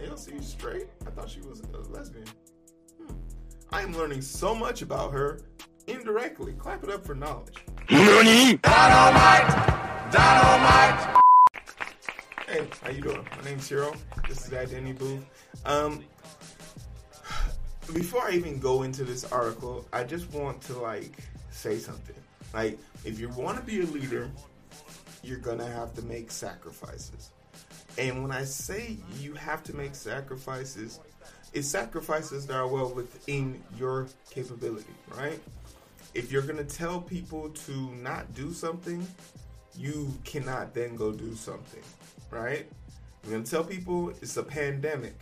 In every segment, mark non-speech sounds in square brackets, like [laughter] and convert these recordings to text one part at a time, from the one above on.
AOC straight? I thought she was a lesbian. Hmm. I am learning so much about her indirectly. Clap it up for knowledge. NANI? Dynamite! Dynamite! Hey, how you doing? My name's Heero. This is Identity Booth. Um, before I even go into this article, I just want to like say something. Like, if you want to be a leader, you're gonna have to make sacrifices. And when I say you have to make sacrifices, it's sacrifices that are well within your capability, right? If you're gonna tell people to not do something, you cannot then go do something, right? You're gonna tell people it's a pandemic.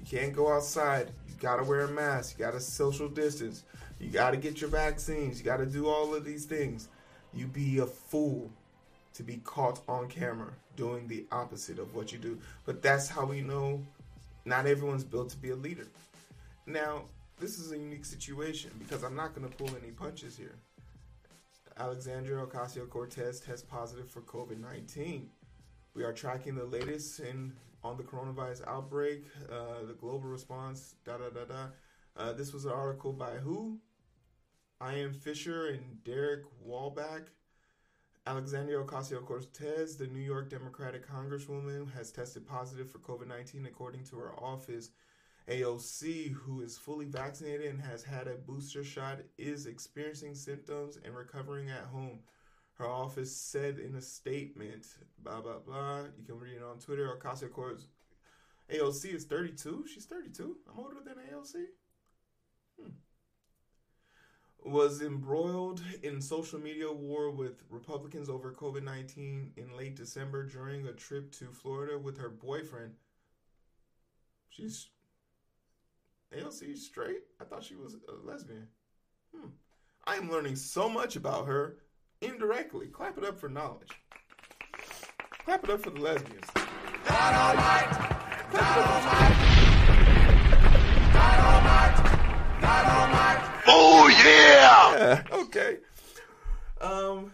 You can't go outside. You gotta wear a mask. You gotta social distance. You gotta get your vaccines. You gotta do all of these things. You be a fool to be caught on camera doing the opposite of what you do. But that's how we know not everyone's built to be a leader. Now, this is a unique situation because I'm not going to pull any punches here. Alexandria Ocasio Cortez tests positive for COVID 19. We are tracking the latest in on the coronavirus outbreak, uh, the global response, da da da da. Uh, this was an article by who? Ian Fisher and Derek Wallbank. Alexandria Ocasio Cortez, the New York Democratic Congresswoman, has tested positive for COVID 19, according to her office. AOC, who is fully vaccinated and has had a booster shot, is experiencing symptoms and recovering at home. Her office said in a statement, blah, blah, blah. You can read it on Twitter. Ocasio Cortez. AOC is 32. She's 32. I'm older than AOC. Hmm was embroiled in social media war with Republicans over COVID 19 in late December during a trip to Florida with her boyfriend. She's AOC straight? I thought she was a lesbian. Hmm. I am learning so much about her indirectly. Clap it up for knowledge. Clap it up for the lesbians. Yeah! yeah [laughs] okay. Um,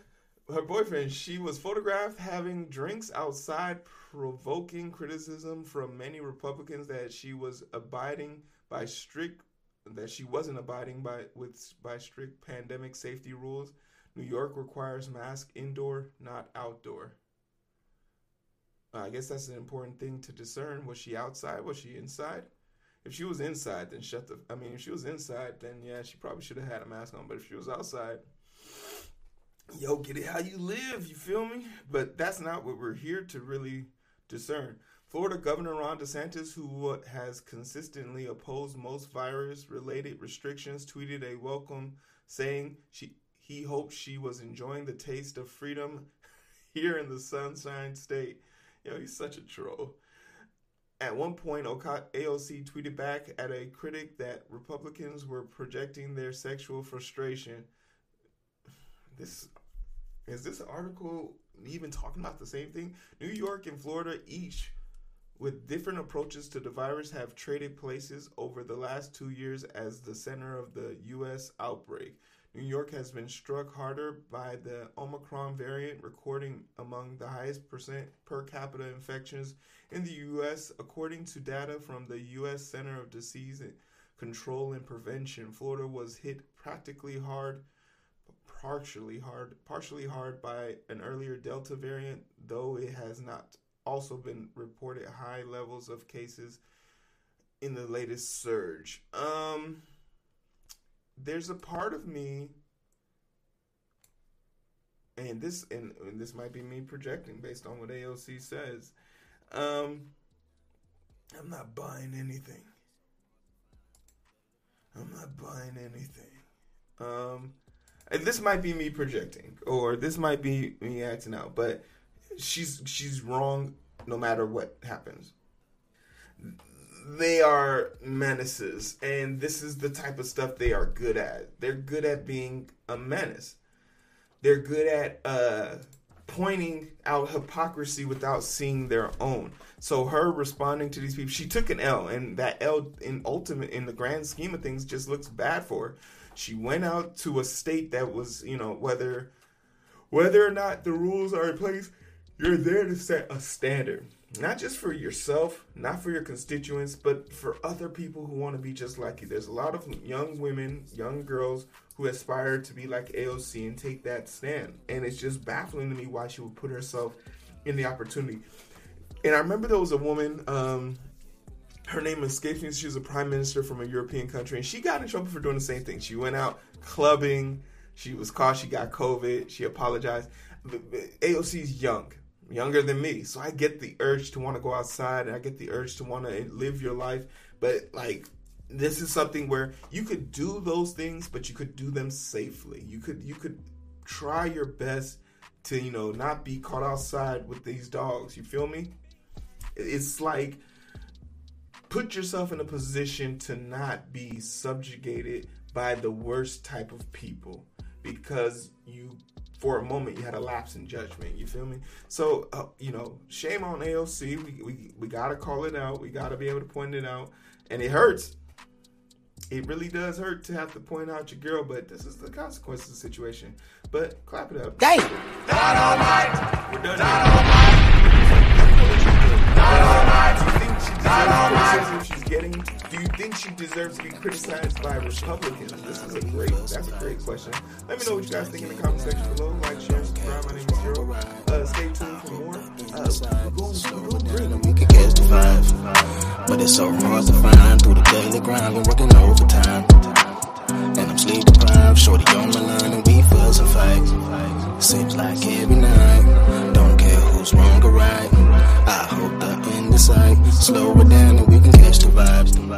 her boyfriend. She was photographed having drinks outside, provoking criticism from many Republicans that she was abiding by strict that she wasn't abiding by with by strict pandemic safety rules. New York requires mask indoor, not outdoor. I guess that's an important thing to discern. Was she outside? Was she inside? If she was inside, then shut the. I mean, if she was inside, then yeah, she probably should have had a mask on. But if she was outside, yo, get it how you live. You feel me? But that's not what we're here to really discern. Florida Governor Ron DeSantis, who has consistently opposed most virus-related restrictions, tweeted a welcome saying she he hoped she was enjoying the taste of freedom [laughs] here in the Sunshine State. Yo, he's such a troll. At one point, AOC tweeted back at a critic that Republicans were projecting their sexual frustration. This is this article even talking about the same thing? New York and Florida each with different approaches to the virus have traded places over the last 2 years as the center of the US outbreak. New York has been struck harder by the Omicron variant, recording among the highest percent per capita infections in the U.S. According to data from the U.S. Center of Disease Control and Prevention, Florida was hit practically hard, partially hard, partially hard by an earlier Delta variant, though it has not also been reported high levels of cases in the latest surge. Um there's a part of me and this and, and, this might be me projecting based on what AOC says. Um, I'm not buying anything. I'm not buying anything. Um, and this might be me projecting, or this might be me acting out, but she's she's wrong no matter what happens they are menaces, and this is the type of stuff they are good at. They're good at being a menace. They're good at uh, pointing out hypocrisy without seeing their own. So her responding to these people, she took an L, and that L, in ultimate, in the grand scheme of things, just looks bad for her. She went out to a state that was, you know, whether whether or not the rules are in place, you're there to set a standard not just for yourself, not for your constituents, but for other people who want to be just like you. There's a lot of young women, young girls who aspire to be like AOC and take that stand. And it's just baffling to me why she would put herself in the opportunity. And I remember there was a woman, um, her name escapes me. She was a prime minister from a European country, and she got in trouble for doing the same thing. She went out clubbing. She was caught. She got COVID. She apologized. AOC's young younger than me. So I get the urge to want to go outside and I get the urge to want to live your life. But like this is something where you could do those things, but you could do them safely. You could you could try your best to, you know, not be caught outside with these dogs. You feel me? It's like put yourself in a position to not be subjugated by the worst type of people because you for a moment you had a lapse in judgment. You feel me? So uh, you know, shame on AOC. We, we we gotta call it out. We gotta be able to point it out, and it hurts. It really does hurt to have to point out your girl, but this is the consequence of the situation. But clap it up. Damn. Not deserves to be criticized by Republicans? This is a great, that's a great question. Let me know what you guys think in the comment section below. Like, share, subscribe. My name is Zero. Uh, stay tuned for more. We could catch the five, but it's so hard to find through the daily grind. Been working overtime, and I'm sleep deprived. Shorty on my line, and we fuss and fight. Seems like every night, don't care who's wrong or right. I hope the end is sight. Slow it down and we can catch the vibes. The vibes, the vibes, the vibes.